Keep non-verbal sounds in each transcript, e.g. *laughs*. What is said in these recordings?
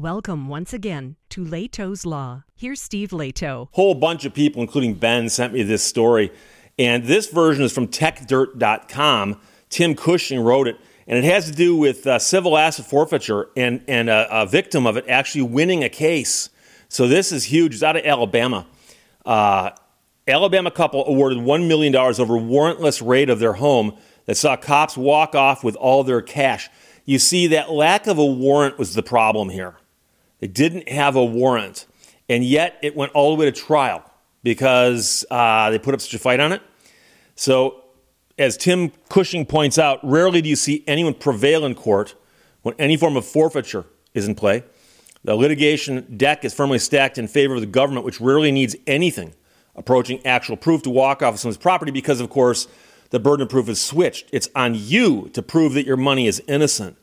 Welcome once again to Lehto's Law. Here's Steve Lehto. Whole bunch of people, including Ben, sent me this story. And this version is from techdirt.com. Tim Cushing wrote it. And it has to do with uh, civil asset forfeiture and, and a, a, victim of it actually winning a case. So this is huge. It's out of Alabama. Uh, Alabama couple awarded $1 million over warrantless raid of their home that saw cops walk off with all their cash. You see, that lack of a warrant was the problem here. They didn't have a warrant, and yet it went all the way to trial because uh, they put up such a fight on it. So, as Tim Cushing points out, rarely do you see anyone prevail in court when any form of forfeiture is in play. The litigation deck is firmly stacked in favor of the government, which rarely needs anything approaching actual proof to walk off of someone's property because, of course, the burden of proof is switched. It's on you to prove that your money is innocent.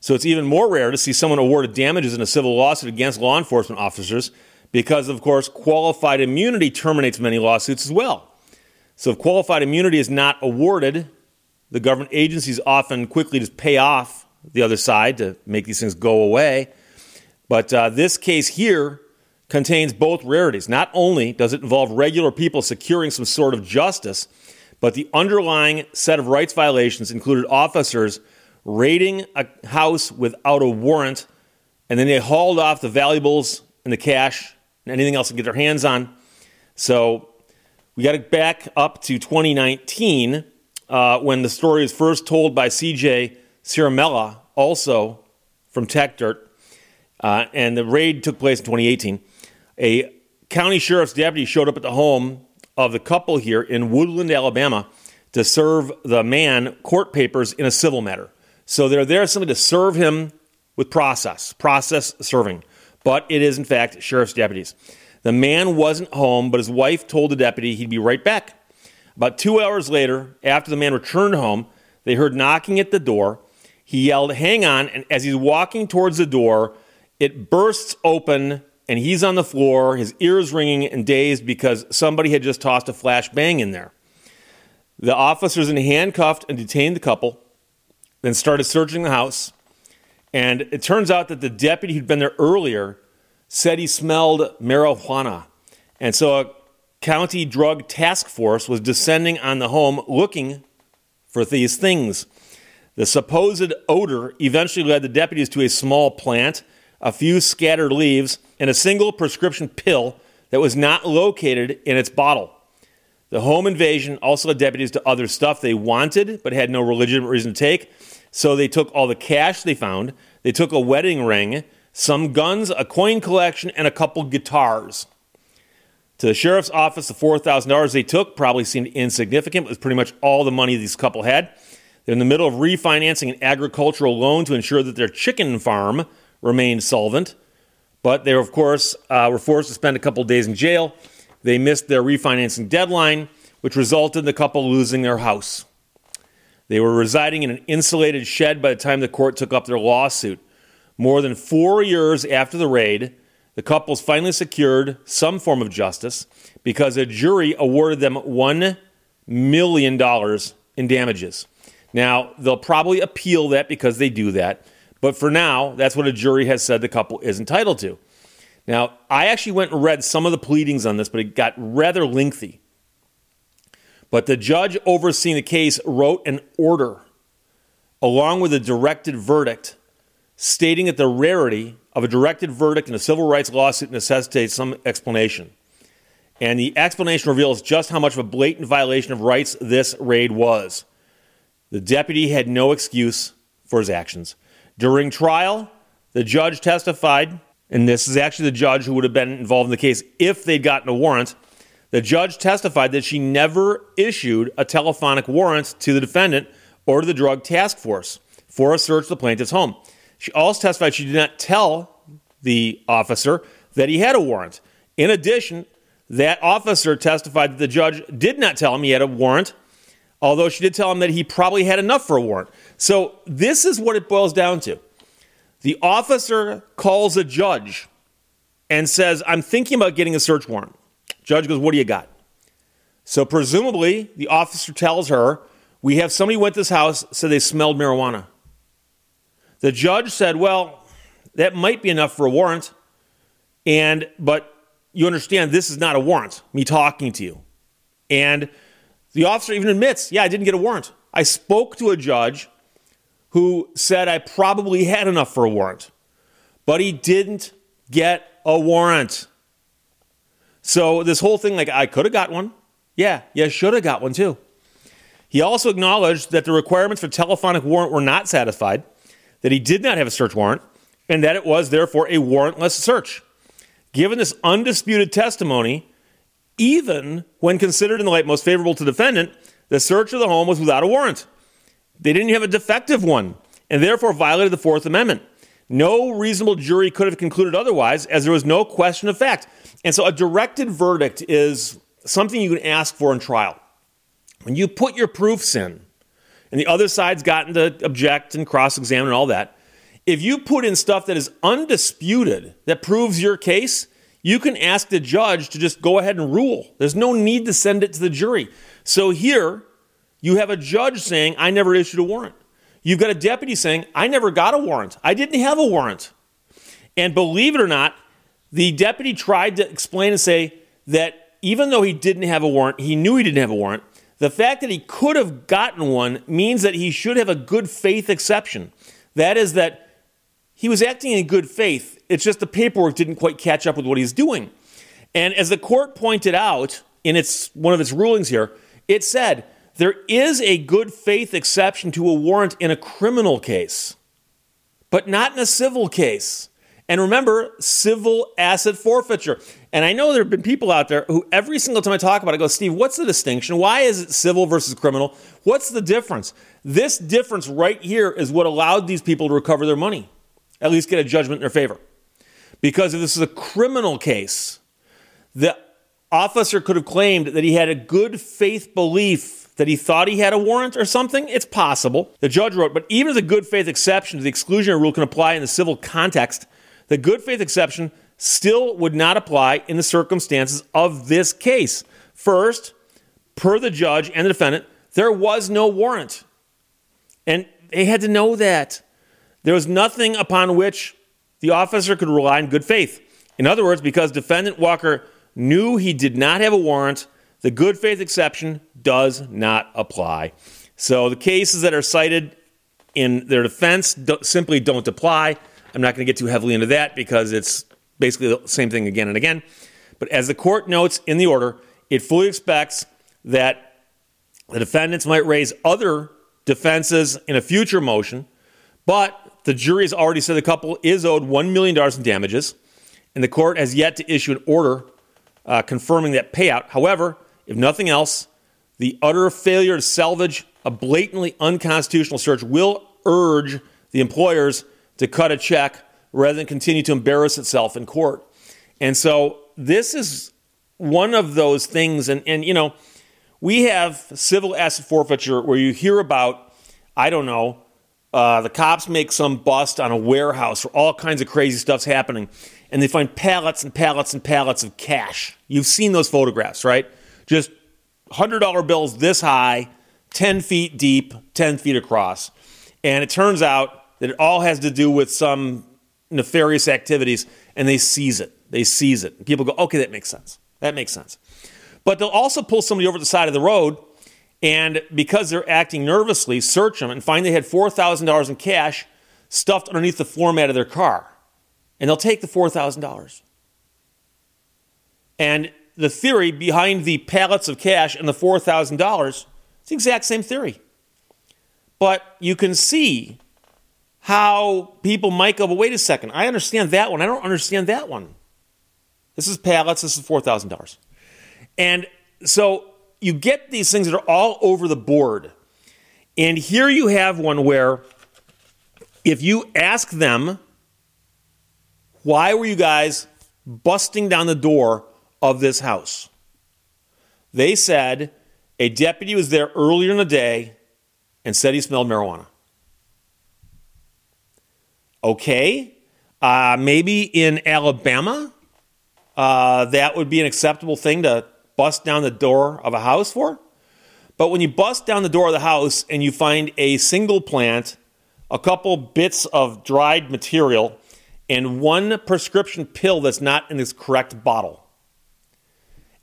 So it's even more rare to see someone awarded damages in a civil lawsuit against law enforcement officers because, of course, qualified immunity terminates many lawsuits as well. So if qualified immunity is not awarded, the government agencies often quickly just pay off the other side to make these things go away. But uh, this case here contains both rarities. Not only does it involve regular people securing some sort of justice, but the underlying set of rights violations included officers raiding a house without a warrant, and then they hauled off the valuables and the cash and anything else to get their hands on. So we got to back up to 2019 uh, when the story was first told by CJ Ciaramella, also from TechDirt, uh, and the raid took place in 2018. A county sheriff's deputy showed up at the home of the couple here in Woodland, Alabama, to serve the man court papers in a civil matter. So they're there simply to serve him with process, process serving. But it is, in fact, sheriff's deputies. The man wasn't home, but his wife told the deputy he'd be right back. About two hours later, after the man returned home, they heard knocking at the door. He yelled, Hang on. And as he's walking towards the door, it bursts open and he's on the floor, his ears ringing and dazed because somebody had just tossed a flashbang in there. The officers then handcuffed and detained the couple then started searching the house. And it turns out that the deputy who'd been there earlier said he smelled marijuana. And so a county drug task force was descending on the home looking for these things. The supposed odor eventually led the deputies to a small plant, a few scattered leaves, and a single prescription pill that was not located in its bottle. The home invasion also led deputies to other stuff they wanted but had no legitimate reason to take. So they took all the cash they found, they took a wedding ring, some guns, a coin collection, and a couple guitars. To the sheriff's office, the $4,000 they took probably seemed insignificant. It was pretty much all the money these couple had. They're in the middle of refinancing an agricultural loan to ensure that their chicken farm remained solvent. But they, of course, uh, were forced to spend a couple days in jail. They missed their refinancing deadline, which resulted in the couple losing their house. They were residing in an insulated shed by the time the court took up their lawsuit. More than four years after the raid, the couples finally secured some form of justice because a jury awarded them $1 million in damages. Now, they'll probably appeal that because they do that, but for now, that's what a jury has said the couple is entitled to. Now, I actually went and read some of the pleadings on this, but it got rather lengthy. But the judge overseeing the case wrote an order along with a directed verdict stating that the rarity of a directed verdict in a civil rights lawsuit necessitates some explanation. And the explanation reveals just how much of a blatant violation of rights this raid was. The deputy had no excuse for his actions. During trial, the judge testified, and this is actually the judge who would have been involved in the case if they'd gotten a warrant the judge testified that she never issued a telephonic warrant to the defendant or to the drug task force for a search of the plaintiff's home. She also testified she did not tell the officer that he had a warrant. In addition, that officer testified that the judge did not tell him he had a warrant, although she did tell him that he probably had enough for a warrant. So, this is what it boils down to. The officer calls a judge and says, I'm thinking about getting a search warrant. Judge goes, What do you got? So presumably, the officer tells her, We have somebody went to this house, said they smelled marijuana. The judge said, Well, that might be enough for a warrant. And, but you understand this is not a warrant, me talking to you. And the officer even admits, yeah, I didn't get a warrant. I spoke to a judge who said I probably had enough for a warrant, but he didn't get a warrant. So this whole thing, like I could have got one. Yeah, yeah, should have got one too. He also acknowledged that the requirements for telephonic warrant were not satisfied, that he did not have a search warrant, and that it was therefore a warrantless search. Given this undisputed testimony, even when considered in the light most favorable to the defendant, the search of the home was without a warrant. They didn't have a defective one, and therefore violated the Fourth Amendment. No reasonable jury could have concluded otherwise, as there was no question of fact. And so a directed verdict is something you can ask for in trial. When you put your proofs in, and the other side's gotten to object and cross examine and all that, if you put in stuff that is undisputed that proves your case, you can ask the judge to just go ahead and rule. There's no need to send it to the jury. So here, you have a judge saying, I never issued a warrant. You've got a deputy saying, I never got a warrant. I didn't have a warrant. And believe it or not, the deputy tried to explain and say that even though he didn't have a warrant, he knew he didn't have a warrant. The fact that he could have gotten one means that he should have a good faith exception. That is, that he was acting in good faith. It's just the paperwork didn't quite catch up with what he's doing. And as the court pointed out in its one of its rulings here, it said there is a good faith exception to a warrant in a criminal case, but not in a civil case. And remember, civil asset forfeiture. And I know there have been people out there who every single time I talk about it go, Steve, what's the distinction? Why is it civil versus criminal? What's the difference? This difference right here is what allowed these people to recover their money, at least get a judgment in their favor. Because if this is a criminal case, the officer could have claimed that he had a good faith belief that he thought he had a warrant or something. It's possible. The judge wrote, but even as a good faith exception to the exclusionary rule can apply in the civil context, the good faith exception still would not apply in the circumstances of this case. First, per the judge and the defendant, there was no warrant. And they had to know that. There was nothing upon which the officer could rely on good faith. In other words, because defendant Walker knew he did not have a warrant, the good faith exception does not apply. So the cases that are cited in their defense don't, simply don't apply. I'm not going to get too heavily into that because it's basically the same thing again and again. But as the court notes in the order, it fully expects that the defendants might raise other defenses in a future motion, but the jury has already said the couple is owed $1 million in damages, and the court has yet to issue an order uh, confirming that payout. However, if nothing else, the utter failure to salvage a blatantly unconstitutional search will urge the employers to cut a check rather than continue to embarrass itself in court. And so this is one of those things. And, and you know, we have civil asset forfeiture where you hear about, I don't know, uh, the cops make some bust on a warehouse where all kinds of crazy stuff's happening, and they find pallets and pallets and pallets of cash. You've seen those photographs, right? Just $100 bills this high, 10 feet deep, 10 feet across. And it turns out that it all has to do with some nefarious activities, and they seize it. They seize it. People go, okay, that makes sense. That makes sense. But they'll also pull somebody over the side of the road, and because they're acting nervously, search them and find they had $4,000 in cash stuffed underneath the floor mat of their car. And they'll take the $4,000. And the theory behind the pallets of cash and the $4,000. It's the exact same theory. But you can see how people might go, but wait a second, I understand that one. I don't understand that one. This is pallets, this is $4,000. And so you get these things that are all over the board. And here you have one where if you ask them, why were you guys busting down the door of this house? They said a deputy was there earlier in the day and said he smelled marijuana. Okay. Uh, maybe in Alabama, uh, that would be an acceptable thing to bust down the door of a house for. But when you bust down the door of the house and you find a single plant, a couple bits of dried material, and one prescription pill that's not in its correct bottle.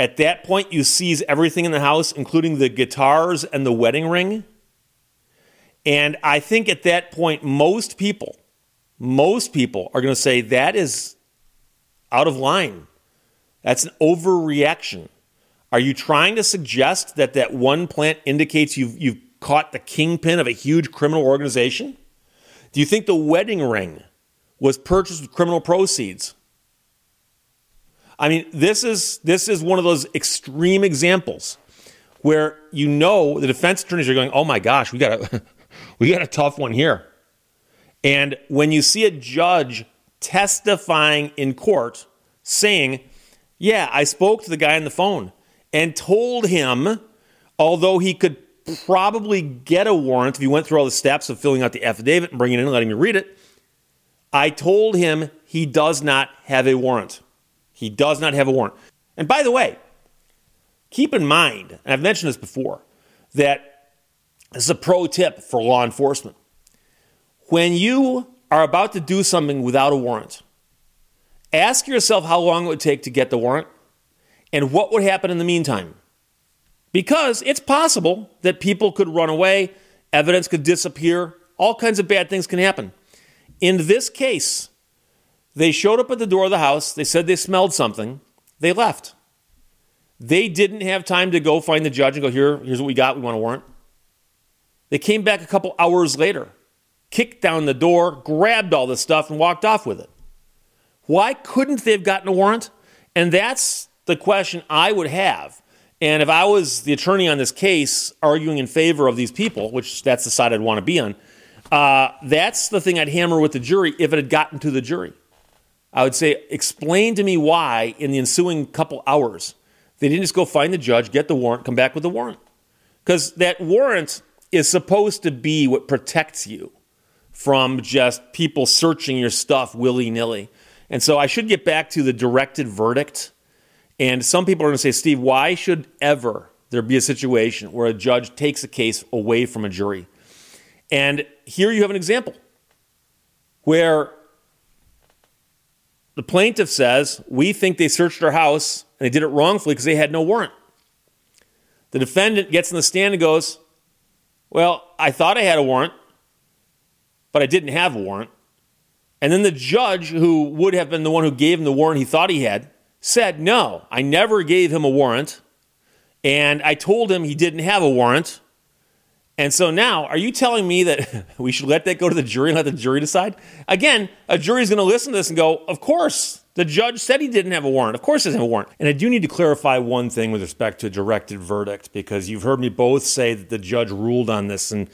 At that point, you seize everything in the house, including the guitars and the wedding ring. And I think at that point, most people, most people are going to say that is out of line. That's an overreaction. Are you trying to suggest that that one plant indicates you've, you've caught the kingpin of a huge criminal organization? Do you think the wedding ring was purchased with criminal proceeds? I mean, this is this is one of those extreme examples where you know the defense attorneys are going, "Oh my gosh, we got a *laughs* we got a tough one here." And when you see a judge testifying in court saying, "Yeah, I spoke to the guy on the phone and told him although he could probably get a warrant if he went through all the steps of filling out the affidavit and bringing it in and letting me read it, I told him he does not have a warrant." He does not have a warrant. And by the way, keep in mind, and I've mentioned this before, that this is a pro tip for law enforcement. When you are about to do something without a warrant, ask yourself how long it would take to get the warrant and what would happen in the meantime. Because it's possible that people could run away, evidence could disappear, all kinds of bad things can happen. In this case, they showed up at the door of the house. They said they smelled something. They left. They didn't have time to go find the judge and go, Here, here's what we got. We want a warrant. They came back a couple hours later, kicked down the door, grabbed all the stuff, and walked off with it. Why couldn't they have gotten a warrant? And that's the question I would have. And if I was the attorney on this case arguing in favor of these people, which that's the side I'd want to be on, uh, that's the thing I'd hammer with the jury if it had gotten to the jury. I would say, explain to me why in the ensuing couple hours they didn't just go find the judge, get the warrant, come back with the warrant. Because that warrant is supposed to be what protects you from just people searching your stuff willy nilly. And so I should get back to the directed verdict. And some people are going to say, Steve, why should ever there be a situation where a judge takes a case away from a jury? And here you have an example where the plaintiff says, We think they searched our house and they did it wrongfully because they had no warrant. The defendant gets in the stand and goes, Well, I thought I had a warrant, but I didn't have a warrant. And then the judge, who would have been the one who gave him the warrant he thought he had, said, No, I never gave him a warrant. And I told him he didn't have a warrant. And so now, are you telling me that *laughs* we should let that go to the jury and let the jury decide? Again, a jury is going to listen to this and go, of course, the judge said he didn't have a warrant. Of course, he doesn't have a warrant. And I do need to clarify one thing with respect to a directed verdict because you've heard me both say that the judge ruled on this and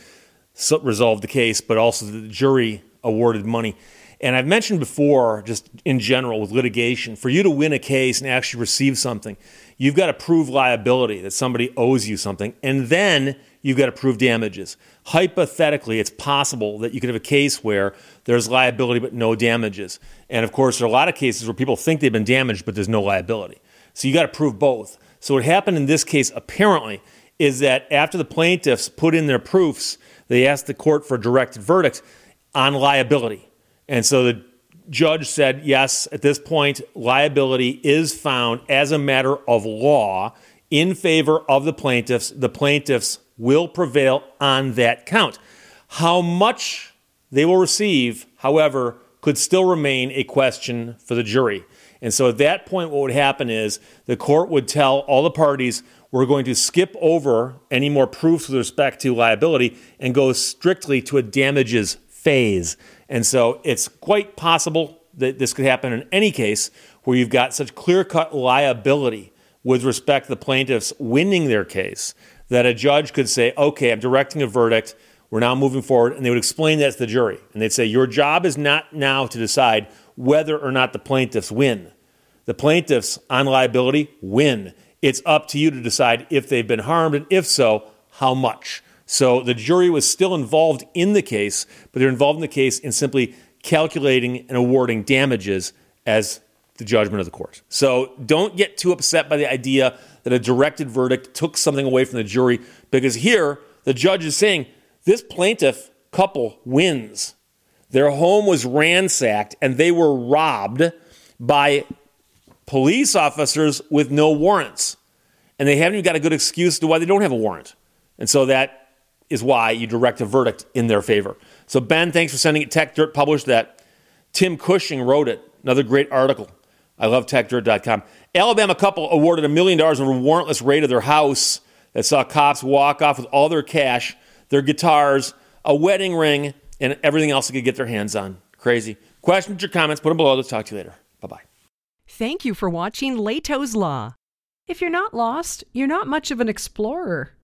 resolved the case, but also that the jury awarded money. And I've mentioned before, just in general with litigation, for you to win a case and actually receive something, you've got to prove liability, that somebody owes you something. And then you've got to prove damages. Hypothetically, it's possible that you could have a case where there's liability but no damages. And of course, there are a lot of cases where people think they've been damaged but there's no liability. So you've got to prove both. So what happened in this case apparently is that after the plaintiffs put in their proofs, they asked the court for a directed verdict on liability. And so the judge said, yes, at this point, liability is found as a matter of law in favor of the plaintiffs. The plaintiffs will prevail on that count. How much they will receive, however, could still remain a question for the jury. And so at that point, what would happen is the court would tell all the parties, we're going to skip over any more proofs with respect to liability and go strictly to a damages phase. And so it's quite possible that this could happen in any case where you've got such clear cut liability with respect to the plaintiffs winning their case that a judge could say, okay, I'm directing a verdict. We're now moving forward. And they would explain that to the jury. And they'd say, your job is not now to decide whether or not the plaintiffs win. The plaintiffs on liability win. It's up to you to decide if they've been harmed, and if so, how much. So the jury was still involved in the case, but they're involved in the case in simply calculating and awarding damages as the judgment of the court. So don't get too upset by the idea that a directed verdict took something away from the jury because here the judge is saying this plaintiff couple wins. Their home was ransacked and they were robbed by police officers with no warrants. And they haven't even got a good excuse to why they don't have a warrant. And so that is why you direct a verdict in their favor. So, Ben, thanks for sending it. Tech Dirt published that. Tim Cushing wrote it. Another great article. I love techdirt.com. Alabama couple awarded a million dollars over a warrantless raid of their house that saw cops walk off with all their cash, their guitars, a wedding ring, and everything else they could get their hands on. Crazy. Questions or comments, put them below. Let's talk to you later. Bye bye. Thank you for watching Lehto's Law. If you're not lost, you're not much of an explorer.